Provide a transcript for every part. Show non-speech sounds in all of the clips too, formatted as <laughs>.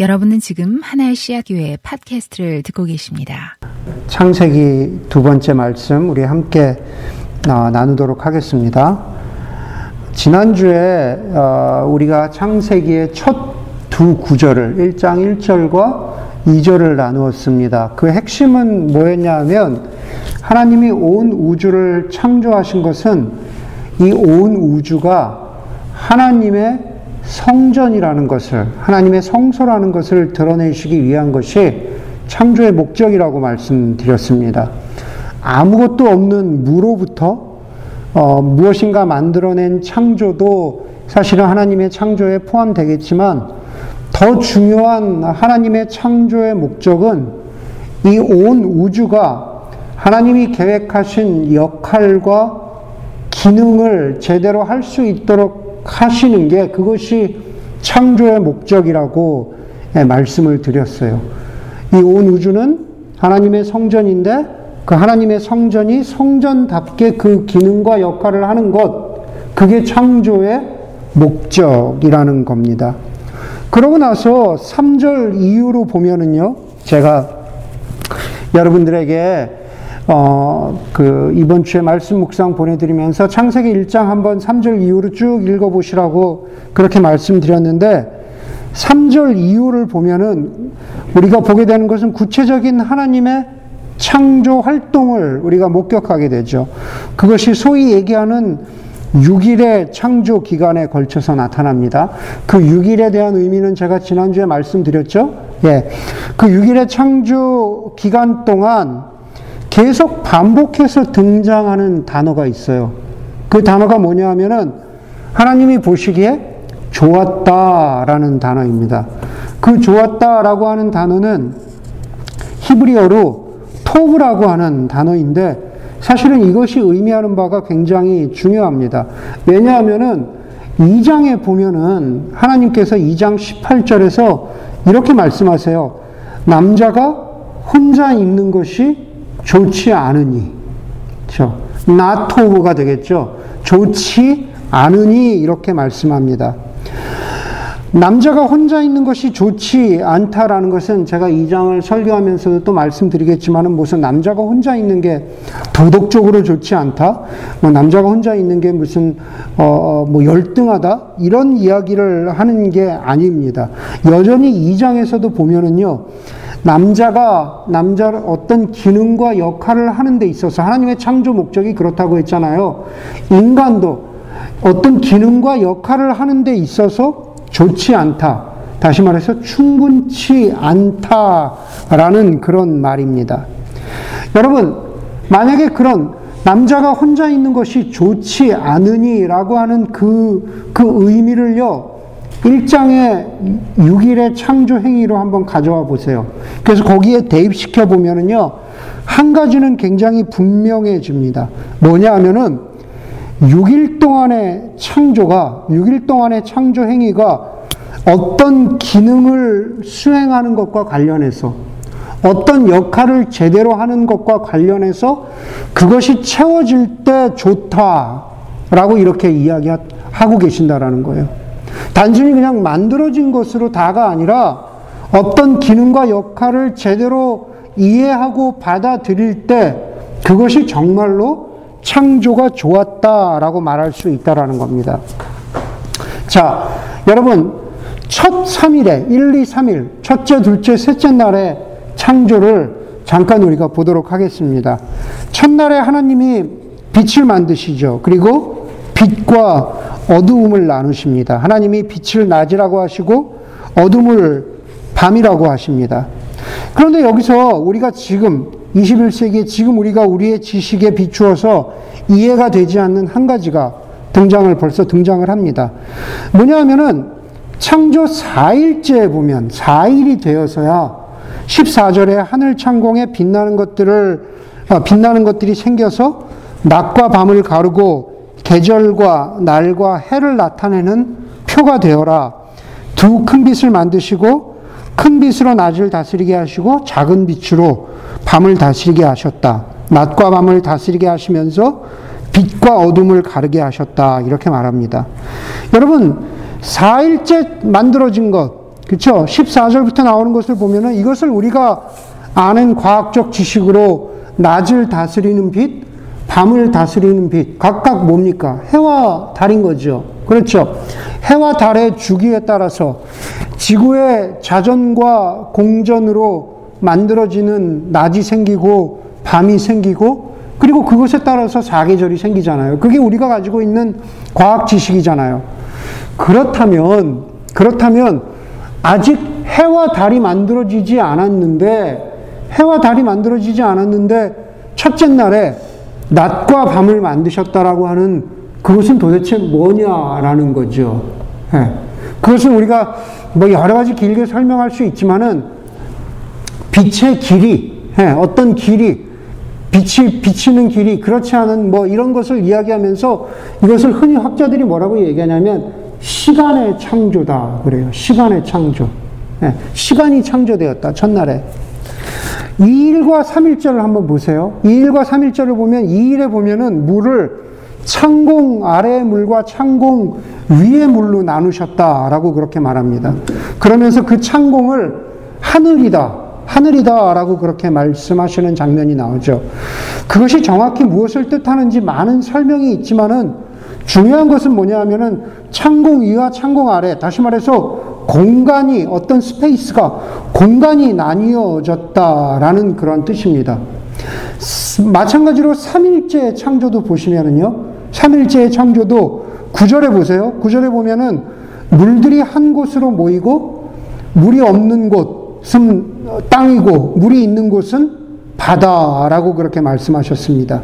여러분은 지금 하나의 씨앗교회 팟캐스트를 듣고 계십니다. 창세기 두 번째 말씀 우리 함께 어, 나누도록 하겠습니다. 지난주에 어, 우리가 창세기의 첫 두 구절을 1장 1절과 2절을 나누었습니다. 그 핵심은 뭐였냐 하면 하나님이 온 우주를 창조하신 것은 이 온 우주가 하나님의 성전이라는 것을, 하나님의 성소라는 것을 드러내시기 위한 것이 창조의 목적이라고 말씀드렸습니다. 아무것도 없는 무로부터 어, 무엇인가 만들어낸 창조도 사실은 하나님의 창조에 포함되겠지만 더 중요한 하나님의 창조의 목적은 이 온 우주가 하나님이 계획하신 역할과 기능을 제대로 할 수 있도록 하시는 게 그것이 창조의 목적이라고 예, 말씀을 드렸어요. 이 온 우주는 하나님의 성전인데 그 하나님의 성전이 성전답게 그 기능과 역할을 하는 것, 그게 창조의 목적이라는 겁니다. 그러고 나서 3절 이후로 보면은요, 제가 여러분들에게 어, 그, 이번 주에 말씀 묵상 보내드리면서 창세기 1장 한번 3절 이후로 쭉 읽어보시라고 그렇게 말씀드렸는데, 3절 이후를 보면은 우리가 보게 되는 것은 구체적인 하나님의 창조 활동을 우리가 목격하게 되죠. 그것이 소위 얘기하는 6일의 창조 기간에 걸쳐서 나타납니다. 그 6일에 대한 의미는 제가 지난주에 말씀드렸죠. 예. 그 6일의 창조 기간 동안 계속 반복해서 등장하는 단어가 있어요. 그 단어가 뭐냐 하면은 하나님이 보시기에 좋았다라는 단어입니다. 그 좋았다라고 하는 단어는 히브리어로 토브라고 하는 단어인데 사실은 이것이 의미하는 바가 굉장히 중요합니다. 왜냐하면은 2장에 보면은 하나님께서 2장 18절에서 이렇게 말씀하세요. 남자가 혼자 있는 것이 좋지 않으니. 그렇죠? 나토브가 되겠죠. 좋지 않으니 이렇게 말씀합니다. 남자가 혼자 있는 것이 좋지 않다라는 것은 제가 이 장을 설교하면서도 또 말씀드리겠지만은 무슨 남자가 혼자 있는 게 도덕적으로 좋지 않다, 뭐 남자가 혼자 있는 게 무슨 어뭐 열등하다 이런 이야기를 하는 게 아닙니다. 여전히 이 장에서도 보면은요. 남자가 남자 어떤 기능과 역할을 하는 데 있어서 하나님의 창조 목적이 그렇다고 했잖아요. 인간도 어떤 기능과 역할을 하는 데 있어서 좋지 않다. 다시 말해서 충분치 않다라는 그런 말입니다. 여러분, 만약에 그런 남자가 혼자 있는 것이 좋지 않으니라고 하는 그, 그 의미를요, 1장의 6일의 창조 행위로 한번 가져와 보세요. 그래서 거기에 대입시켜 보면은요, 한 가지는 굉장히 분명해집니다. 뭐냐 하면은 6일 동안의 창조가, 6일 동안의 창조 행위가 어떤 기능을 수행하는 것과 관련해서 어떤 역할을 제대로 하는 것과 관련해서 그것이 채워질 때 좋다라고 이렇게 이야기하고 계신다라는 거예요. 단순히 그냥 만들어진 것으로 다가 아니라 어떤 기능과 역할을 제대로 이해하고 받아들일 때 그것이 정말로 창조가 좋았다라고 말할 수 있다라는 겁니다. 자, 여러분, 첫 3일에, 1, 2, 3일, 첫째, 둘째, 셋째 날에 창조를 잠깐 우리가 보도록 하겠습니다. 첫날에 하나님이 빛을 만드시죠. 그리고 빛과 어두움을 나누십니다. 하나님이 빛을 낮이라고 하시고 어둠을 밤이라고 하십니다. 그런데 여기서 우리가 지금 21세기에 지금 우리가 우리의 지식에 비추어서 이해가 되지 않는 한 가지가 등장을 벌써 등장을 합니다. 뭐냐 하면은 창조 4일째에 보면 4일이 되어서야 14절에 하늘 창공에 빛나는 것들을 어, 빛나는 것들이 생겨서 낮과 밤을 가르고 계절과 날과 해를 나타내는 표가 되어라. 두 큰 빛을 만드시고 큰 빛으로 낮을 다스리게 하시고 작은 빛으로 밤을 다스리게 하셨다. 낮과 밤을 다스리게 하시면서 빛과 어둠을 가르게 하셨다. 이렇게 말합니다. 여러분, 4일째 만들어진 것, 그쵸? 14절부터 나오는 것을 보면은 이것을 우리가 아는 과학적 지식으로 낮을 다스리는 빛, 밤을 다스리는 빛, 각각 뭡니까? 해와 달인 거죠. 그렇죠. 해와 달의 주기에 따라서 지구의 자전과 공전으로 만들어지는 낮이 생기고 밤이 생기고 그리고 그것에 따라서 사계절이 생기잖아요. 그게 우리가 가지고 있는 과학 지식이잖아요. 그렇다면, 그렇다면 아직 해와 달이 만들어지지 않았는데, 해와 달이 만들어지지 않았는데, 첫째 날에 낮과 밤을 만드셨다라고 하는 그것은 도대체 뭐냐라는 거죠. 네. 그것은 우리가 뭐 여러 가지 길게 설명할 수 있지만은 빛의 길이, 네. 어떤 길이, 빛이 비치는 길이 그렇지 않은 뭐 이런 것을 이야기하면서 이것을 흔히 학자들이 뭐라고 얘기하냐면 시간의 창조다 그래요. 시간의 창조. 네. 시간이 창조되었다 첫날에. 2일과 3일절을 한번 보세요. 2일과 3일절을 보면 2일에 보면은 물을 창공 아래의 물과 창공 위의 물로 나누셨다라고 그렇게 말합니다. 그러면서 그 창공을 하늘이다. 하늘이다라고 그렇게 말씀하시는 장면이 나오죠. 그것이 정확히 무엇을 뜻하는지 많은 설명이 있지만은 중요한 것은 뭐냐 하면은 창공 위와 창공 아래, 다시 말해서 공간이, 어떤 space가 공간이 나뉘어졌다라는 그런 뜻입니다. 마찬가지로 3일째 창조도 보시면은요, 3일째 창조도 구절에 보세요. 구절에 보면은 물들이 한 곳으로 모이고 물이 없는 곳은 땅이고 물이 있는 곳은 바다라고 그렇게 말씀하셨습니다.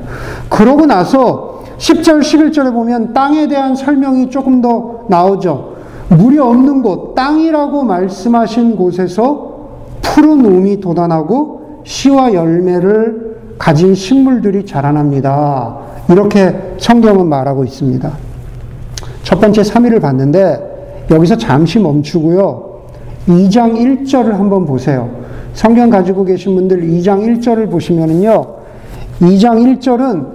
그러고 나서 10절, 11절에 보면 땅에 대한 설명이 조금 더 나오죠. 물이 없는 곳, 땅이라고 말씀하신 곳에서 푸른 움이 돋아나고 씨와 열매를 가진 식물들이 자라납니다. 이렇게 성경은 말하고 있습니다. 첫 번째 3일을 봤는데 여기서 잠시 멈추고요. 2장 1절을 한번 보세요. 성경 가지고 계신 분들 2장 1절을 보시면은요. 2장 1절은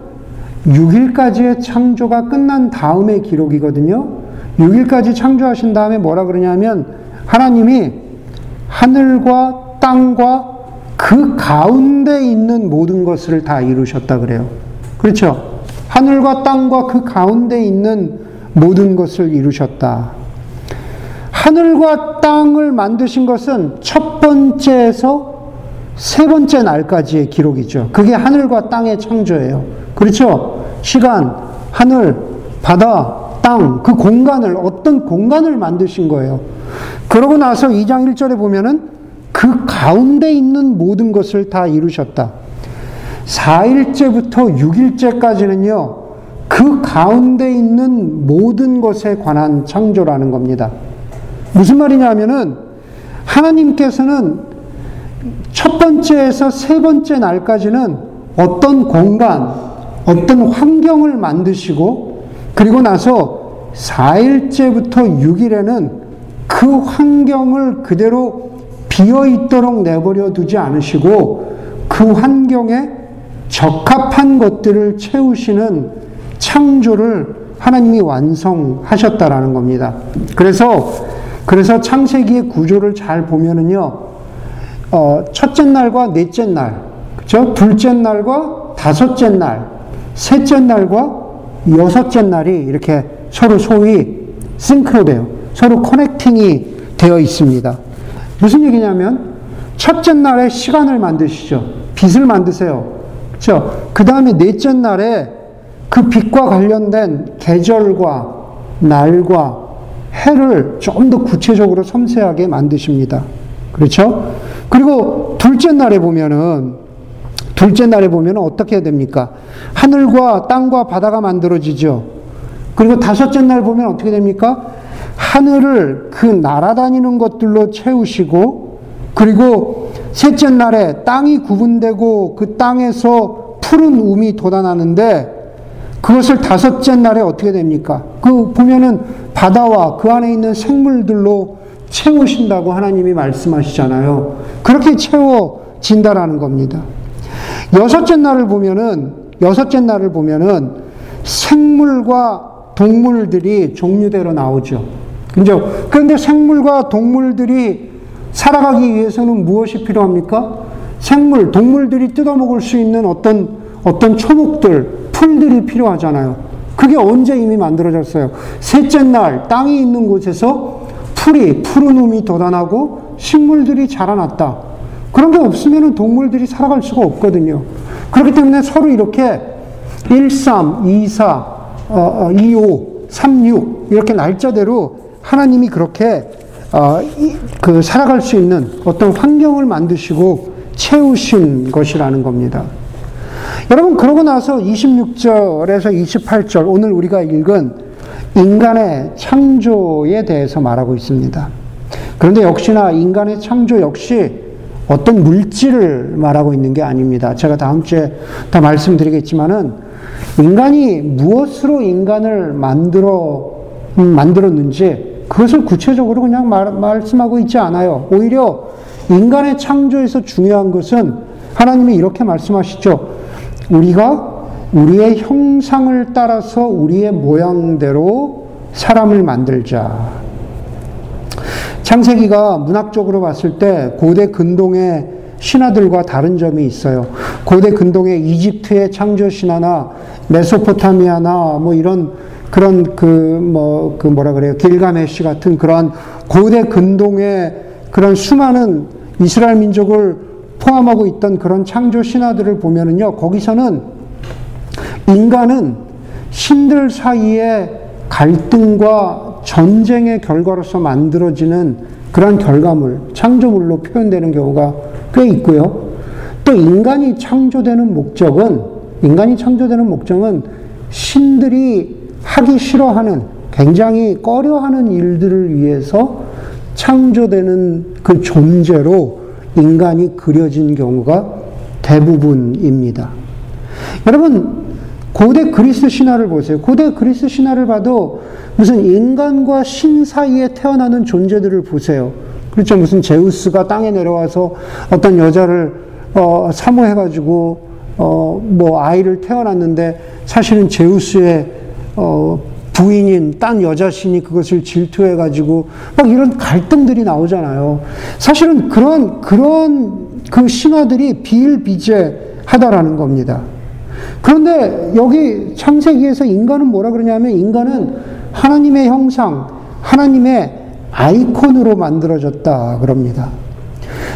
6일까지의 창조가 끝난 다음의 기록이거든요. 6일까지 창조하신 다음에 뭐라 그러냐면 하나님이 하늘과 땅과 그 가운데 있는 모든 것을 다 이루셨다 그래요. 그렇죠? 하늘과 땅과 그 가운데 있는 모든 것을 이루셨다. 하늘과 땅을 만드신 것은 첫 번째에서 세 번째 날까지의 기록이죠. 그게 하늘과 땅의 창조예요. 그렇죠? 시간, 하늘, 바다, 땅, 그 공간을, 어떤 공간을 만드신 거예요. 그러고 나서 2장 1절에 보면은 그 가운데 있는 모든 것을 다 이루셨다. 4일째부터 6일째까지는요, 그 가운데 있는 모든 것에 관한 창조라는 겁니다. 무슨 말이냐 하면은 하나님께서는 첫 번째에서 세 번째 날까지는 어떤 공간, 어떤 환경을 만드시고 그리고 나서 4일째부터 6일에는 그 환경을 그대로 비어 있도록 내버려 두지 않으시고 그 환경에 적합한 것들을 채우시는 창조를 하나님이 완성하셨다라는 겁니다. 그래서 그래서 창세기의 구조를 잘 보면은요, 어, 첫째 날과 넷째 날, 그죠? 둘째 날과 다섯째 날, 셋째 날과 여섯째 날이 이렇게 서로 소위 싱크로돼요. 서로 커넥팅이 되어 있습니다. 무슨 얘기냐면, 첫째 날에 시간을 만드시죠. 빛을 만드세요. 그죠? 그 다음에 넷째 날에 그 빛과 관련된 계절과 날과 해를 좀 더 구체적으로 섬세하게 만드십니다. 그렇죠? 그리고 둘째 날에 보면은 둘째 날에 보면 어떻게 됩니까? 하늘과 땅과 바다가 만들어지죠. 그리고 다섯째 날 보면 어떻게 됩니까? 하늘을 그 날아다니는 것들로 채우시고 그리고 셋째 날에 땅이 구분되고 그 땅에서 푸른 움이 돋아나는데 그것을 다섯째 날에 어떻게 됩니까? 그 보면은 바다와 그 안에 있는 생물들로 채우신다고 하나님이 말씀하시잖아요. 그렇게 채워진다라는 겁니다. 여섯째 날을 보면은, 여섯째 날을 보면은 생물과 동물들이 종류대로 나오죠. 그죠? 그런데 생물과 동물들이 살아가기 위해서는 무엇이 필요합니까? 생물, 동물들이 뜯어먹을 수 있는 어떤, 어떤 초목들, 풀들이 필요하잖아요. 그게 언제 이미 만들어졌어요? 셋째 날, 땅이 있는 곳에서 풀이, 푸른 움이 돋아나고 식물들이 자라났다. 그런 게 없으면 동물들이 살아갈 수가 없거든요. 그렇기 때문에 서로 이렇게 13, 24, 어, 25, 36 이렇게 날짜대로 하나님이 그렇게 어, 그 살아갈 수 있는 어떤 환경을 만드시고 채우신 것이라는 겁니다. 여러분 그러고 나서 26절에서 28절 오늘 우리가 읽은 인간의 창조에 대해서 말하고 있습니다. 그런데 역시나 인간의 창조 역시 어떤 물질을 말하고 있는 게 아닙니다. 제가 다음 주에 더 말씀드리겠지만은 인간이 무엇으로 인간을 만들어 음, 만들었는지 그것을 구체적으로 그냥 말, 말씀하고 있지 않아요. 오히려 인간의 창조에서 중요한 것은 하나님이 이렇게 말씀하시죠. 우리가 우리의 형상을 따라서 우리의 모양대로 사람을 만들자. 창세기가 문학적으로 봤을 때 고대 근동의 신화들과 다른 점이 있어요. 고대 근동의 이집트의 창조 신화나 메소포타미아나 뭐 이런 그런 그 뭐그 그 뭐라 그래요 길가메시 같은 그러한 고대 근동의 그런 수많은 이스라엘 민족을 포함하고 있던 그런 창조 신화들을 보면은요 거기서는 인간은 신들 사이에 갈등과 전쟁의 결과로서 만들어지는 그런 결과물, 창조물로 표현되는 경우가 꽤 있고요. 또 인간이 창조되는 목적은, 인간이 창조되는 목적은 신들이 하기 싫어하는, 굉장히 꺼려하는 일들을 위해서 창조되는 그 존재로 인간이 그려진 경우가 대부분입니다. 여러분, 고대 그리스 신화를 보세요. 고대 그리스 신화를 봐도 무슨 인간과 신 사이에 태어나는 존재들을 보세요. 그렇죠. 무슨 제우스가 땅에 내려와서 어떤 여자를 어, 사모해가지고 어, 뭐 아이를 태어났는데 사실은 제우스의 어, 부인인 딴 여자신이 그것을 질투해가지고 막 이런 갈등들이 나오잖아요. 사실은 그런 그런 그 신화들이 비일비재하다라는 겁니다. 그런데 여기 창세기에서 인간은 뭐라 그러냐면 인간은 하나님의 형상, 하나님의 아이콘으로 만들어졌다 그럽니다.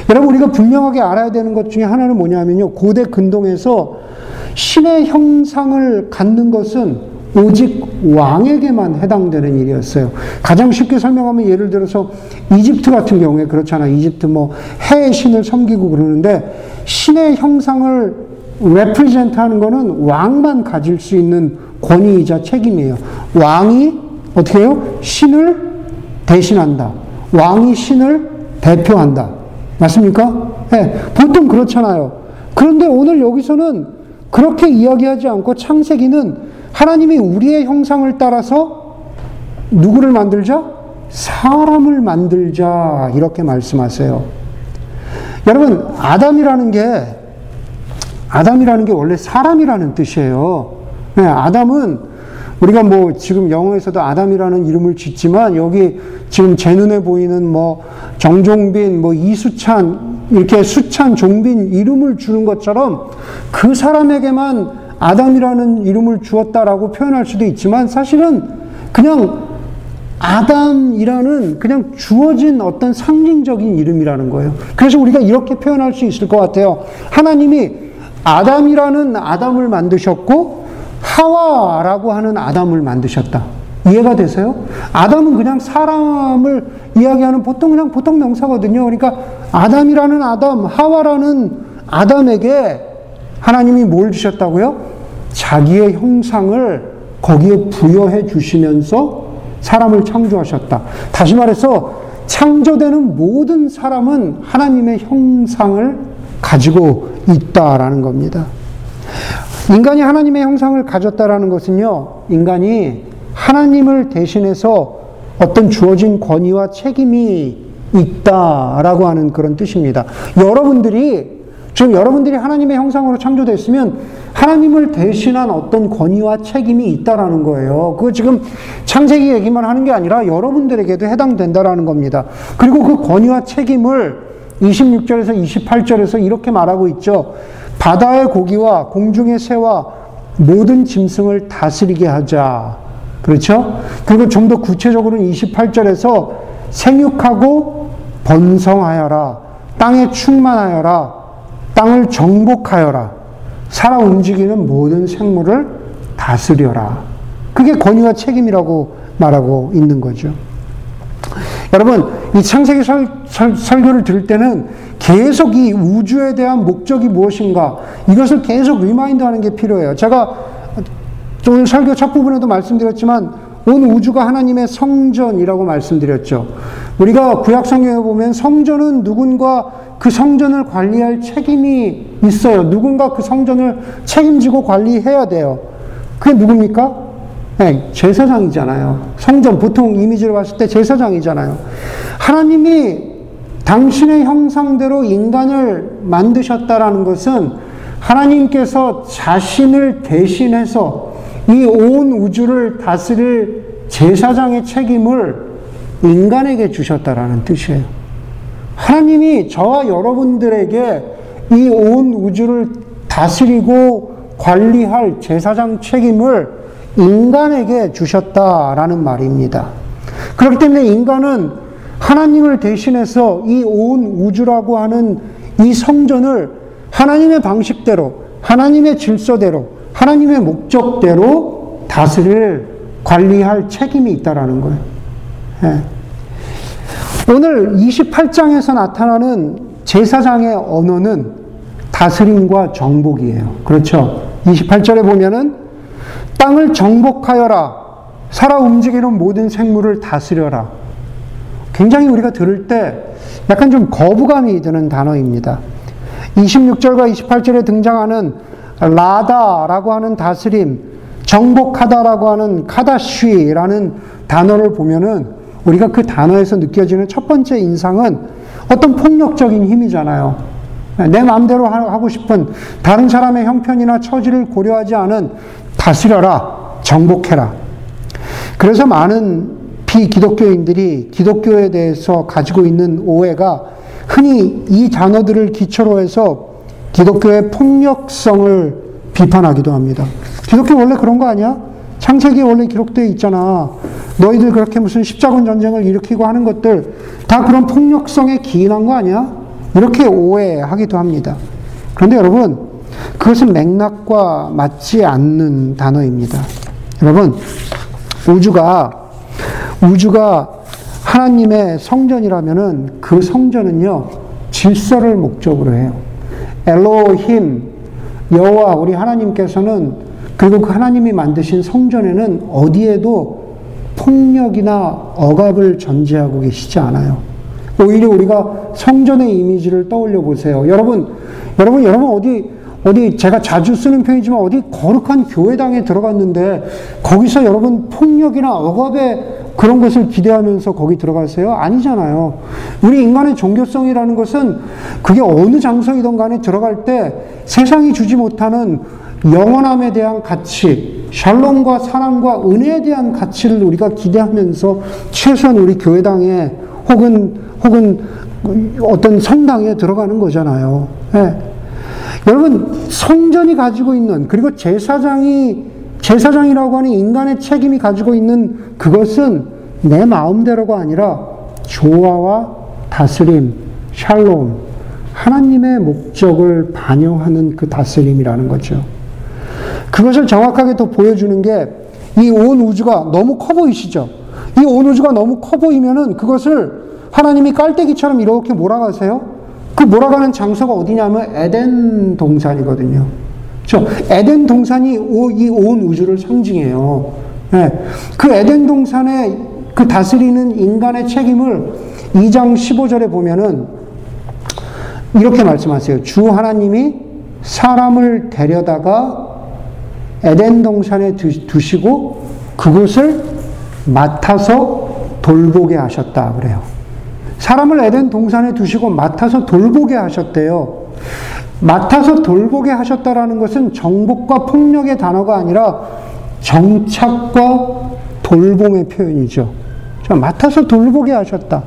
여러분 우리가 분명하게 알아야 되는 것 중에 하나는 뭐냐면요. 고대 근동에서 신의 형상을 갖는 것은 오직 왕에게만 해당되는 일이었어요. 가장 쉽게 설명하면 예를 들어서 이집트 같은 경우에 그렇잖아. 이집트 뭐 해의 신을 섬기고 그러는데 신의 형상을 represent 하는 거는 왕만 가질 수 있는 권위이자 책임이에요. 왕이 어떻게 해요? 신을 대신한다. 왕이 신을 대표한다. 맞습니까? 네, 보통 그렇잖아요. 그런데 오늘 여기서는 그렇게 이야기하지 않고 창세기는 하나님이 우리의 형상을 따라서 누구를 만들자? 사람을 만들자. 이렇게 말씀하세요. 여러분, 아담이라는 게, 아담이라는 게 원래 사람이라는 뜻이에요. 네, 아담은 우리가 뭐 지금 영어에서도 아담이라는 이름을 짓지만 여기 지금 제 눈에 보이는 뭐 정종빈, 뭐 이수찬 이렇게 수찬, 종빈 이름을 주는 것처럼 그 사람에게만 아담이라는 이름을 주었다라고 표현할 수도 있지만 사실은 그냥 아담이라는 그냥 주어진 어떤 상징적인 이름이라는 거예요. 그래서 우리가 이렇게 표현할 수 있을 것 같아요. 하나님이 아담이라는 아담을 만드셨고 하와라고 하는 아담을 만드셨다. 이해가 되세요? 아담은 그냥 사람을 이야기하는 보통 그냥 보통 명사거든요. 그러니까 아담이라는 아담, 하와라는 아담에게 하나님이 뭘 주셨다고요? 자기의 형상을 거기에 부여해 주시면서 사람을 창조하셨다. 다시 말해서 창조되는 모든 사람은 하나님의 형상을 가지고 있다라는 겁니다. 인간이 하나님의 형상을 가졌다라는 것은요, 인간이 하나님을 대신해서 어떤 주어진 권위와 책임이 있다라고 하는 그런 뜻입니다. 여러분들이 지금 여러분들이 하나님의 형상으로 창조됐으면 하나님을 대신한 어떤 권위와 책임이 있다라는 거예요. 그거 지금 창세기 얘기만 하는 게 아니라 여러분들에게도 해당된다라는 겁니다. 그리고 그 권위와 책임을 26절에서 28절에서 이렇게 말하고 있죠. 바다의 고기와 공중의 새와 모든 짐승을 다스리게 하자. 그렇죠? 그리고 좀 더 구체적으로는 28절에서 생육하고 번성하여라. 땅에 충만하여라. 땅을 정복하여라. 살아 움직이는 모든 생물을 다스려라. 그게 권위와 책임이라고 말하고 있는 거죠. 여러분, 이 창세기 설, 설, 설교를 들을 때는 계속 이 우주에 대한 목적이 무엇인가, 이것을 계속 remind 하는 게 필요해요. 제가 오늘 설교 첫 부분에도 말씀드렸지만, 온 우주가 하나님의 성전이라고 말씀드렸죠. 우리가 구약 성경에 보면 성전은 누군가 그 성전을 관리할 책임이 있어요. 누군가 그 성전을 책임지고 관리해야 돼요. 그게 누굽니까? 네, 제사장이잖아요. 성전, 보통 이미지를 봤을 때 제사장이잖아요. 하나님이 당신의 형상대로 인간을 만드셨다라는 것은 하나님께서 자신을 대신해서 이 온 우주를 다스릴 제사장의 책임을 인간에게 주셨다라는 뜻이에요. 하나님이 저와 여러분들에게 이 온 우주를 다스리고 관리할 제사장 책임을 인간에게 주셨다라는 말입니다. 그렇기 때문에 인간은 하나님을 대신해서 이 온 우주라고 하는 이 성전을 하나님의 방식대로, 하나님의 질서대로, 하나님의 목적대로 다스릴 관리할 책임이 있다라는 거예요. 예. 오늘 28장에서 나타나는 제사장의 언어는 다스림과 정복이에요. 그렇죠? 28절에 보면은 땅을 정복하여라. 살아 움직이는 모든 생물을 다스려라. 굉장히 우리가 들을 때 약간 좀 거부감이 드는 단어입니다. 26절과 28절에 등장하는 라다라고 하는 다스림, 정복하다라고 하는 카다쉬라는 단어를 보면은 우리가 그 단어에서 느껴지는 첫 번째 인상은 어떤 폭력적인 힘이잖아요. 내 마음대로 하고 싶은 다른 사람의 형편이나 처지를 고려하지 않은 다스려라, 정복해라. 그래서 많은 비기독교인들이 기독교에 대해서 가지고 있는 오해가 흔히 이 단어들을 기초로 해서 기독교의 폭력성을 비판하기도 합니다. 기독교 원래 그런 거 아니야? 창세기에 원래 기록되어 있잖아. 너희들 그렇게 무슨 십자군 전쟁을 일으키고 하는 것들 다 그런 폭력성에 기인한 거 아니야? 이렇게 오해하기도 합니다. 그런데 여러분, 그것은 맥락과 맞지 않는 단어입니다. 여러분, 우주가, 우주가 하나님의 성전이라면은 그 성전은요, 질서를 목적으로 해요. 엘로힘, 여호와 우리 하나님께서는 그리고 그 하나님이 만드신 성전에는 어디에도 폭력이나 억압을 전제하고 계시지 않아요. 오히려 우리가 성전의 이미지를 떠올려 보세요. 여러분, 여러분, 여러분 어디 어디 제가 자주 쓰는 표현이지만 어디 거룩한 교회당에 들어갔는데 거기서 여러분 폭력이나 억압의 그런 것을 기대하면서 거기 들어가세요? 아니잖아요. 우리 인간의 종교성이라는 것은 그게 어느 장소이든 간에 들어갈 때 세상이 주지 못하는 영원함에 대한 가치, 샬롬과 사랑과 은혜에 대한 가치를 우리가 기대하면서 최소한 우리 교회당에 혹은 혹은 어떤 성당에 들어가는 거잖아요. 네. 여러분 성전이 가지고 있는 그리고 제사장이 제사장이라고 하는 인간의 책임이 가지고 있는 그것은 내 마음대로가 아니라 조화와 다스림, 샬롬, 하나님의 목적을 반영하는 그 다스림이라는 거죠. 그것을 정확하게 또 보여주는 게 이 온 우주가 너무 커 보이시죠? 이 온 우주가 너무 커 보이면은 그것을 하나님이 깔때기처럼 이렇게 몰아가세요? 그 몰아가는 장소가 어디냐면 에덴 동산이거든요. 그 에덴 동산이 이 온 우주를 상징해요. 네. 그 에덴 동산의 그 다스리는 인간의 책임을 2장 15절에 보면은 이렇게 말씀하세요. 주 하나님이 사람을 데려다가 에덴 동산에 두시고 그곳을 맡아서 돌보게 하셨다 그래요. 사람을 에덴 동산에 두시고 맡아서 돌보게 하셨대요. 맡아서 돌보게 하셨다라는 것은 정복과 폭력의 단어가 아니라 정착과 돌봄의 표현이죠. 맡아서 돌보게 하셨다.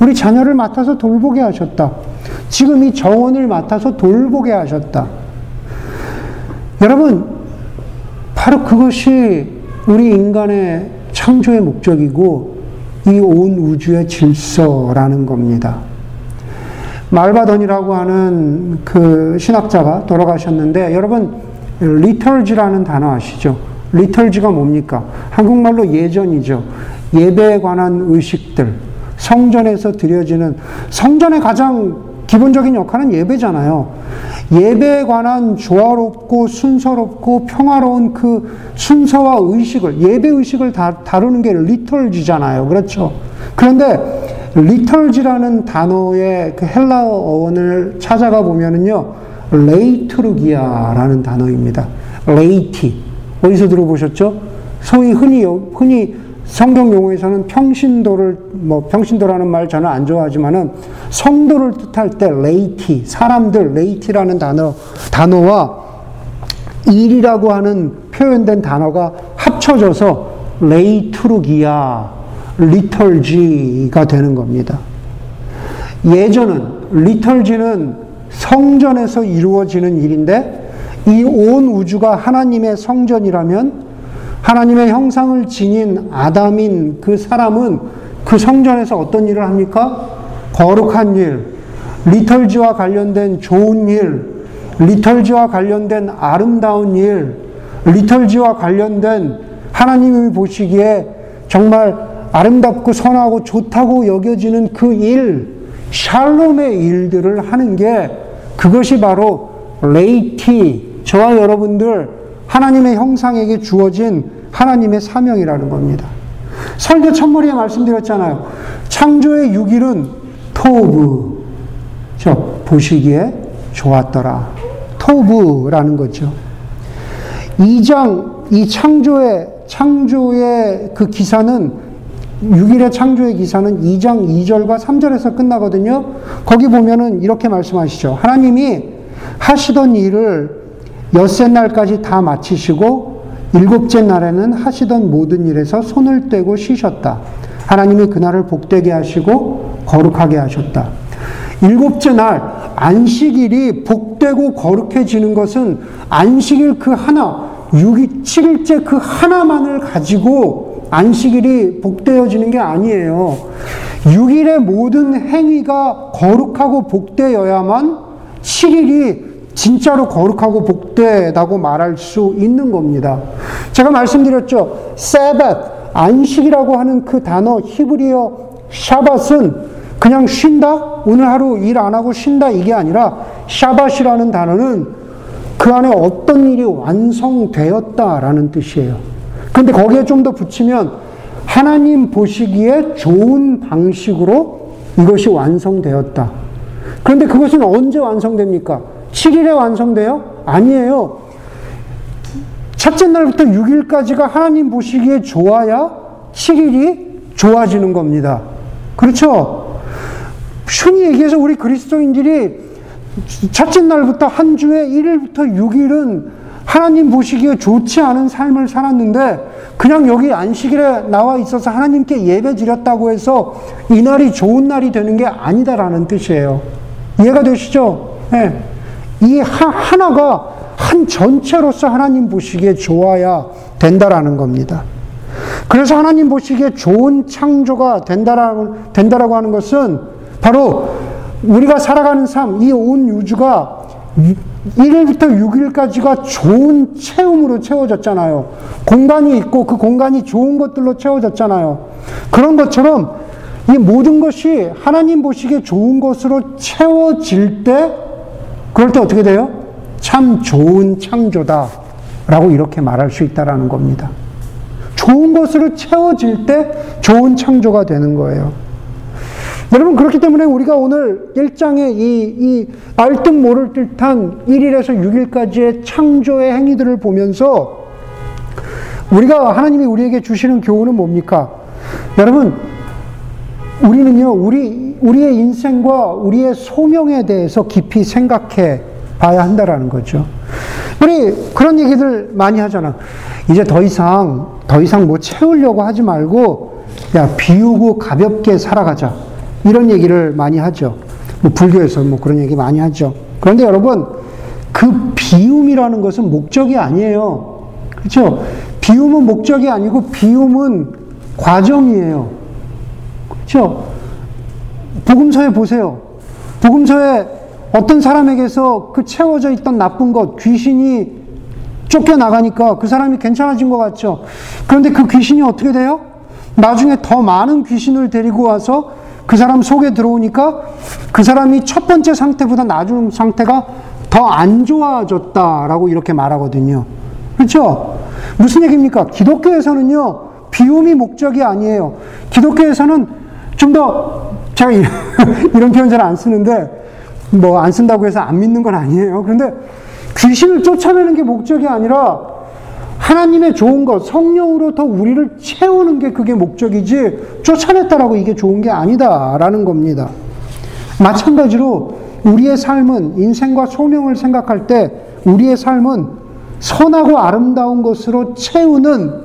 우리 자녀를 맡아서 돌보게 하셨다. 지금 이 정원을 맡아서 돌보게 하셨다. 여러분, 바로 그것이 우리 인간의 창조의 목적이고 이 온 우주의 질서라는 겁니다. 말바던이라고 하는 그 신학자가 돌아가셨는데 여러분 리털지라는 단어 아시죠? 리털지가 뭡니까? 한국말로 예전이죠. 예배에 관한 의식들, 성전에서 드려지는 성전의 가장 기본적인 역할은 예배잖아요. 예배에 관한 조화롭고 순서롭고 평화로운 그 순서와 의식을, 예배 의식을 다, 다루는 게 liturgy잖아요. 그렇죠. 그런데 liturgy라는 단어의 그 헬라어 어원을 찾아가 보면은요, 레이트루기아라는 단어입니다. laity. 어디서 들어보셨죠? 소위 흔히, 흔히 성경 용어에서는 평신도를 뭐 평신도라는 말 저는 안 좋아하지만은 성도를 뜻할 때 laity 사람들 laity라는 단어 단어와 일이라고 하는 표현된 단어가 합쳐져서 레이투르기아 liturgy가 되는 겁니다. 예전은 liturgy는 성전에서 이루어지는 일인데 이 온 우주가 하나님의 성전이라면 하나님의 형상을 지닌 아담인 그 사람은 그 성전에서 어떤 일을 합니까? 거룩한 일, 리털지와 관련된 좋은 일, 리털지와 관련된 아름다운 일, 리털지와 관련된 하나님이 보시기에 정말 아름답고 선하고 좋다고 여겨지는 그 일, 샬롬의 일들을 하는 게 그것이 바로 레이티, 저와 여러분들 하나님의 형상에게 주어진 하나님의 사명이라는 겁니다. 설교 첫머리에 말씀드렸잖아요. 창조의 6일은 토브. 저 보시기에 좋았더라. 토브라는 거죠. 2장 이 창조의 창조의 그 기사는 6일의 창조의 기사는 2장 2절과 3절에서 끝나거든요. 거기 보면은 이렇게 말씀하시죠. 하나님이 하시던 일을 엿새 날까지 다 마치시고 일곱째 날에는 하시던 모든 일에서 손을 떼고 쉬셨다. 하나님이 그날을 복되게 하시고 거룩하게 하셨다. 일곱째 날 안식일이 복되고 거룩해지는 것은 안식일 그 하나, 6일, 7일째 그 하나만을 가지고 안식일이 복되어지는 게 아니에요. 6일의 모든 행위가 거룩하고 복되어야만 7일이 진짜로 거룩하고 복되다고 말할 수 있는 겁니다. 제가 말씀드렸죠. Sabbath, 안식이라고 하는 그 단어, 히브리어 샤밧은 그냥 쉰다? 오늘 하루 일 안 하고 쉰다? 이게 아니라 샤밧이라는 단어는 그 안에 어떤 일이 완성되었다라는 뜻이에요. 근데 거기에 좀 더 붙이면 하나님 보시기에 좋은 방식으로 이것이 완성되었다. 그런데 그것은 언제 완성됩니까? 7일에 완성돼요? 아니에요. 첫째 날부터 6일까지가 하나님 보시기에 좋아야 7일이 좋아지는 겁니다. 그렇죠? 흔히 얘기해서 우리 그리스도인들이 첫째 날부터 한 주에 1일부터 6일은 하나님 보시기에 좋지 않은 삶을 살았는데 그냥 여기 안식일에 나와 있어서 하나님께 예배 드렸다고 해서 이 날이 좋은 날이 되는 게 아니다라는 뜻이에요. 이해가 되시죠? 네. 이 하나가 한 전체로서 하나님 보시기에 좋아야 된다라는 겁니다. 그래서 하나님 보시기에 좋은 창조가 된다라고, 된다라고 하는 것은 바로 우리가 살아가는 삶, 이 온 우주가 1일부터 6일까지가 좋은 체험으로 채워졌잖아요. 공간이 있고 그 공간이 좋은 것들로 채워졌잖아요. 그런 것처럼 이 모든 것이 하나님 보시기에 좋은 것으로 채워질 때 그럴 때 어떻게 돼요? 참 좋은 창조다. 라고 이렇게 말할 수 있다라는 겁니다. 좋은 것으로 채워질 때 좋은 창조가 되는 거예요. 여러분, 그렇기 때문에 우리가 오늘 1장의 이, 이 알듯 모를 듯한 1일에서 6일까지의 창조의 행위들을 보면서 우리가 하나님이 우리에게 주시는 교훈은 뭡니까? 여러분, 우리는요, 우리, 우리의 인생과 우리의 소명에 대해서 깊이 생각해 봐야 한다라는 거죠. 우리 그런 얘기들 많이 하잖아. 이제 더 이상, 더 이상 뭐 채우려고 하지 말고, 야, 비우고 가볍게 살아가자. 이런 얘기를 많이 하죠. 뭐 불교에서 뭐 그런 얘기 많이 하죠. 그런데 여러분, 그 비움이라는 것은 목적이 아니에요. 그렇죠? 비움은 목적이 아니고 비움은 과정이에요. 그렇죠? 복음서에 보세요. 복음서에 어떤 사람에게서 그 채워져 있던 나쁜 것, 귀신이 쫓겨나가니까 그 사람이 괜찮아진 것 같죠. 그런데 그 귀신이 어떻게 돼요? 나중에 더 많은 귀신을 데리고 와서 그 사람 속에 들어오니까 그 사람이 첫 번째 상태보다 나중 상태가 더 안 좋아졌다라고 이렇게 말하거든요. 그렇죠? 무슨 얘기입니까? 기독교에서는요, 비움이 목적이 아니에요. 기독교에서는 좀 더, 제가 <laughs> 이런 표현 잘 안 쓰는데, 뭐 안 쓴다고 해서 안 믿는 건 아니에요. 그런데 귀신을 쫓아내는 게 목적이 아니라 하나님의 좋은 것, 성령으로 더 우리를 채우는 게 그게 목적이지 쫓아냈다라고 이게 좋은 게 아니다라는 겁니다. 마찬가지로 우리의 삶은 인생과 소명을 생각할 때 우리의 삶은 선하고 아름다운 것으로 채우는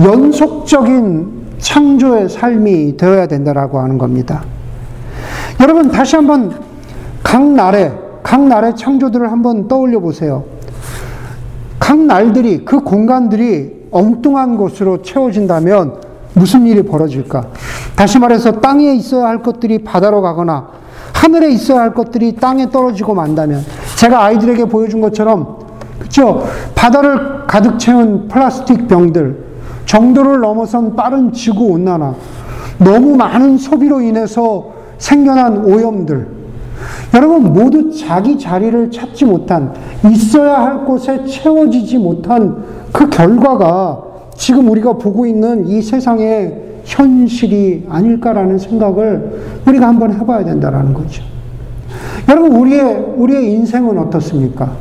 연속적인 창조의 삶이 되어야 된다라고 하는 겁니다. 여러분 다시 한번 각 날에 각 날의 창조들을 한번 떠올려 보세요. 각 날들이 그 공간들이 엉뚱한 것으로 채워진다면 무슨 일이 벌어질까? 다시 말해서 땅에 있어야 할 것들이 바다로 가거나 하늘에 있어야 할 것들이 땅에 떨어지고 만다면 제가 아이들에게 보여준 것처럼 그렇죠? 바다를 가득 채운 플라스틱 병들 정도를 넘어선 빠른 지구 온난화 너무 많은 소비로 인해서 생겨난 오염들 여러분 모두 자기 자리를 찾지 못한 있어야 할 곳에 채워지지 못한 그 결과가 지금 우리가 보고 있는 이 세상의 현실이 아닐까라는 생각을 우리가 한번 해봐야 된다라는 거죠. 여러분 우리의 우리의 인생은 어떻습니까?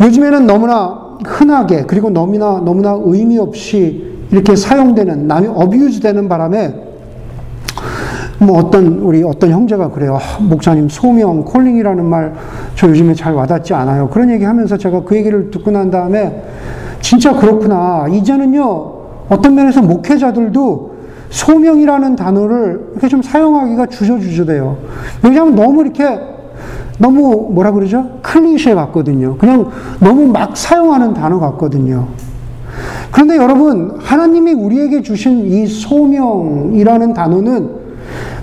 요즘에는 너무나 흔하게 그리고 너무나 너무나 의미 없이 이렇게 사용되는 남이 어뷰즈 되는 바람에 뭐 어떤 우리 어떤 형제가 그래요. 아, 목사님 소명 콜링이라는 말 저 요즘에 잘 와닿지 않아요. 그런 얘기 하면서 제가 그 얘기를 듣고 난 다음에 진짜 그렇구나. 이제는요. 어떤 면에서 목회자들도 소명이라는 단어를 이렇게 좀 사용하기가 주저주저돼요. 왜냐하면 너무 이렇게 너무 뭐라 그러죠? 클리셰 같거든요. 그냥 너무 막 사용하는 단어 같거든요. 그런데 여러분, 하나님이 우리에게 주신 이 소명이라는 단어는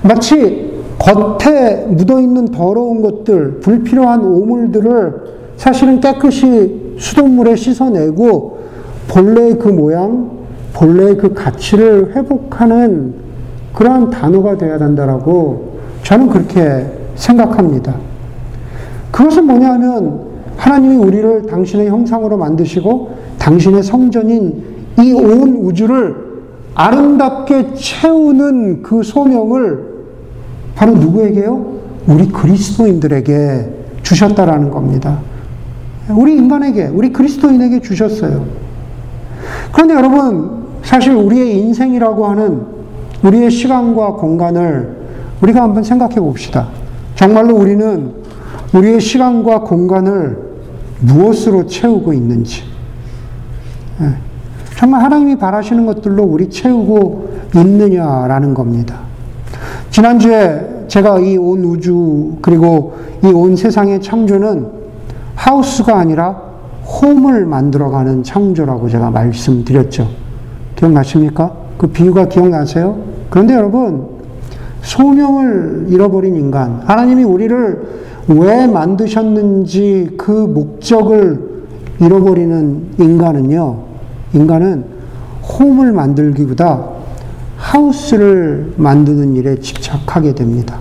마치 겉에 묻어있는 더러운 것들, 불필요한 오물들을 사실은 깨끗이 수돗물에 씻어내고 본래의 그 모양, 본래의 그 가치를 회복하는 그러한 단어가 되어야 된다라고 저는 그렇게 생각합니다. 그것은 뭐냐면 하나님이 우리를 당신의 형상으로 만드시고 당신의 성전인 이 온 우주를 아름답게 채우는 그 소명을 바로 누구에게요? 우리 그리스도인들에게 주셨다라는 겁니다. 우리 인간에게, 우리 그리스도인에게 주셨어요. 그런데 여러분, 사실 우리의 인생이라고 하는 우리의 시간과 공간을 우리가 한번 생각해 봅시다. 정말로 우리는 우리의 시간과 공간을 무엇으로 채우고 있는지. 예. 정말 하나님이 바라시는 것들로 우리 채우고 있느냐라는 겁니다. 지난주에 제가 이 온 우주 그리고 이 온 세상의 창조는 하우스가 아니라 홈을 만들어가는 창조라고 제가 말씀드렸죠. 기억나십니까? 그 비유가 기억나세요? 그런데 여러분, 소명을 잃어버린 인간, 하나님이 우리를 왜 만드셨는지 그 목적을 잃어버리는 인간은요, 인간은 홈을 만들기보다 하우스를 만드는 일에 집착하게 됩니다.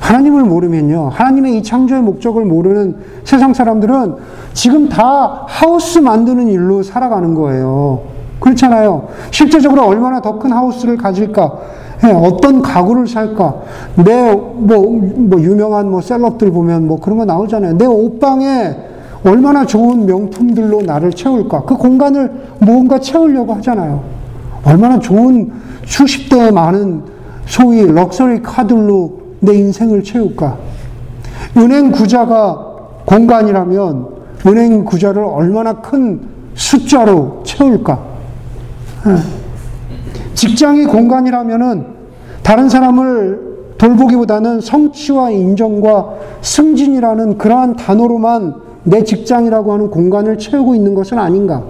하나님을 모르면요. 하나님의 이 창조의 목적을 모르는 세상 사람들은 지금 다 하우스 만드는 일로 살아가는 거예요. 그렇잖아요. 실제적으로 얼마나 더 큰 하우스를 가질까? 예, 어떤 가구를 살까? 내, 뭐, 뭐, 유명한 뭐 셀럽들 보면 뭐 그런 거 나오잖아요. 내 옷방에 얼마나 좋은 명품들로 나를 채울까? 그 공간을 뭔가 채우려고 하잖아요. 얼마나 좋은 수십 대의 많은 소위 럭셔리 카들로 내 인생을 채울까? 은행 구자가 공간이라면 은행 구자를 얼마나 큰 숫자로 채울까? 예. 직장이 공간이라면은 다른 사람을 돌보기보다는 성취와 인정과 승진이라는 그러한 단어로만 내 직장이라고 하는 공간을 채우고 있는 것은 아닌가?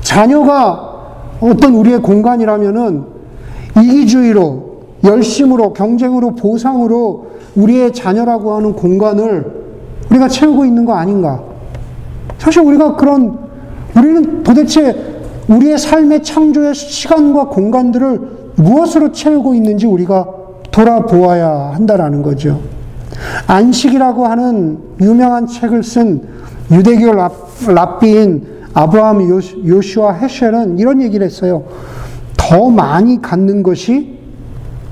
자녀가 어떤 우리의 공간이라면은 이기주의로, 열심으로, 경쟁으로, 보상으로 우리의 자녀라고 하는 공간을 우리가 채우고 있는 거 아닌가? 사실 우리가 그런, 우리는 도대체 우리의 삶의 창조의 시간과 공간들을 무엇으로 채우고 있는지 우리가 돌아보아야 한다라는 거죠. 안식이라고 하는 유명한 책을 쓴 유대교 랍비인 아브라함 요슈아 헤셸은 이런 얘기를 했어요. 더 많이 갖는 것이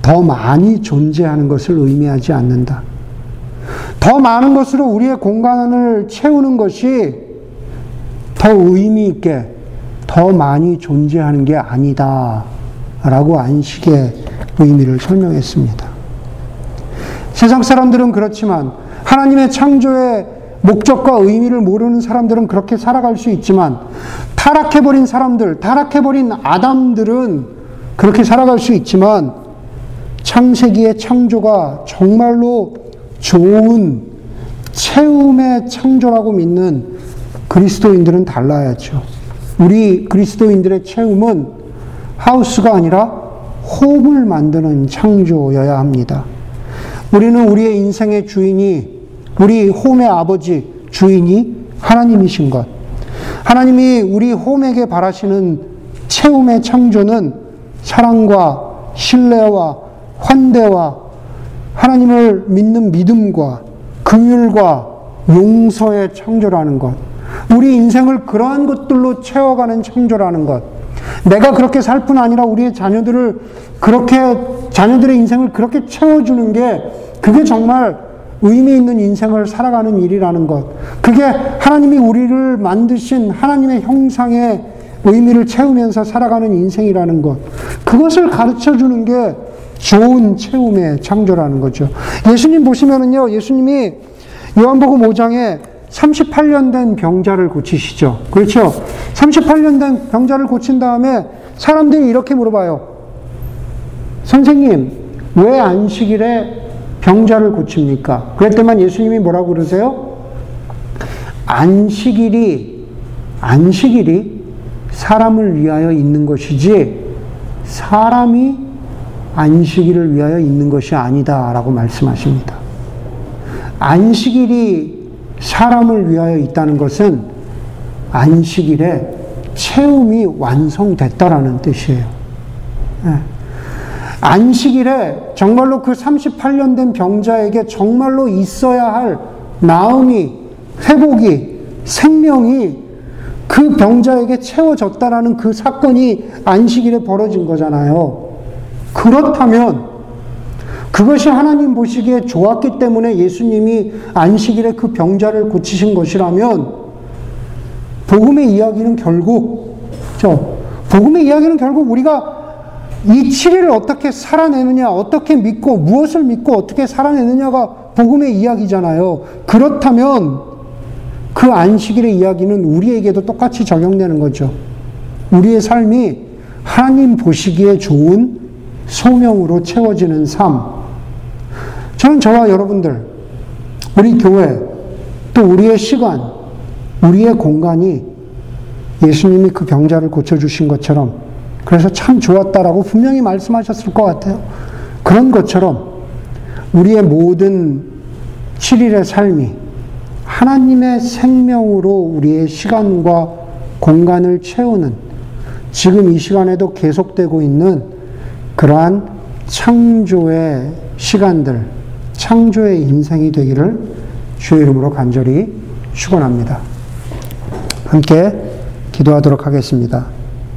더 많이 존재하는 것을 의미하지 않는다. 더 많은 것으로 우리의 공간을 채우는 것이 더 의미 있게 더 많이 존재하는 게 아니다. 라고 안식의 의미를 설명했습니다. 세상 사람들은 그렇지만 하나님의 창조의 목적과 의미를 모르는 사람들은 그렇게 살아갈 수 있지만 타락해버린 사람들, 타락해버린 아담들은 그렇게 살아갈 수 있지만 창세기의 창조가 정말로 좋은 채움의 창조라고 믿는 그리스도인들은 달라야죠. 우리 그리스도인들의 채움은 하우스가 아니라 홈을 만드는 창조여야 합니다. 우리는 우리의 인생의 주인이 우리 홈의 아버지 주인이 하나님이신 것. 하나님이 우리 홈에게 바라시는 채움의 창조는 사랑과 신뢰와 환대와 하나님을 믿는 믿음과 긍휼과 용서의 창조라는 것. 우리 인생을 그러한 것들로 채워가는 창조라는 것. 내가 그렇게 살 뿐 아니라 우리의 자녀들을 그렇게, 자녀들의 인생을 그렇게 채워주는 게 그게 정말 의미 있는 인생을 살아가는 일이라는 것. 그게 하나님이 우리를 만드신 하나님의 형상의 의미를 채우면서 살아가는 인생이라는 것. 그것을 가르쳐 주는 게 좋은 채움의 창조라는 거죠. 예수님 보시면은요, 예수님이 요한복음 5장에 38년 된 병자를 고치시죠. 그렇죠? 38년 된 병자를 고친 다음에 사람들이 이렇게 물어봐요. 선생님, 왜 안식일에 병자를 고칩니까? 그랬더만 예수님이 뭐라고 그러세요? 안식일이, 안식일이 사람을 위하여 있는 것이지 사람이 안식일을 위하여 있는 것이 아니다. 라고 말씀하십니다. 안식일이 사람을 위하여 있다는 것은 안식일에 체험이 완성됐다라는 뜻이에요. 네. 안식일에 정말로 그 38년 된 병자에게 정말로 있어야 할 나음이, 회복이, 생명이 그 병자에게 채워졌다라는 그 사건이 안식일에 벌어진 거잖아요. 그렇다면 그것이 하나님 보시기에 좋았기 때문에 예수님이 안식일에 그 병자를 고치신 것이라면 복음의 이야기는 결국 저 복음의 이야기는 결국 우리가 이 7일을 어떻게 살아내느냐, 어떻게 믿고, 무엇을 믿고, 어떻게 살아내느냐가 복음의 이야기잖아요. 그렇다면 그 안식일의 이야기는 우리에게도 똑같이 적용되는 거죠. 우리의 삶이 하나님 보시기에 좋은 소명으로 채워지는 삶. 저는 저와 여러분들, 우리 교회, 또 우리의 시간, 우리의 공간이 예수님이 그 병자를 고쳐주신 것처럼 그래서 참 좋았다라고 분명히 말씀하셨을 것 같아요. 그런 것처럼 우리의 모든 7일의 삶이 하나님의 생명으로 우리의 시간과 공간을 채우는 지금 이 시간에도 계속되고 있는 그러한 창조의 시간들, 창조의 인생이 되기를 주의 이름으로 간절히 축원합니다. 함께 기도하도록 하겠습니다.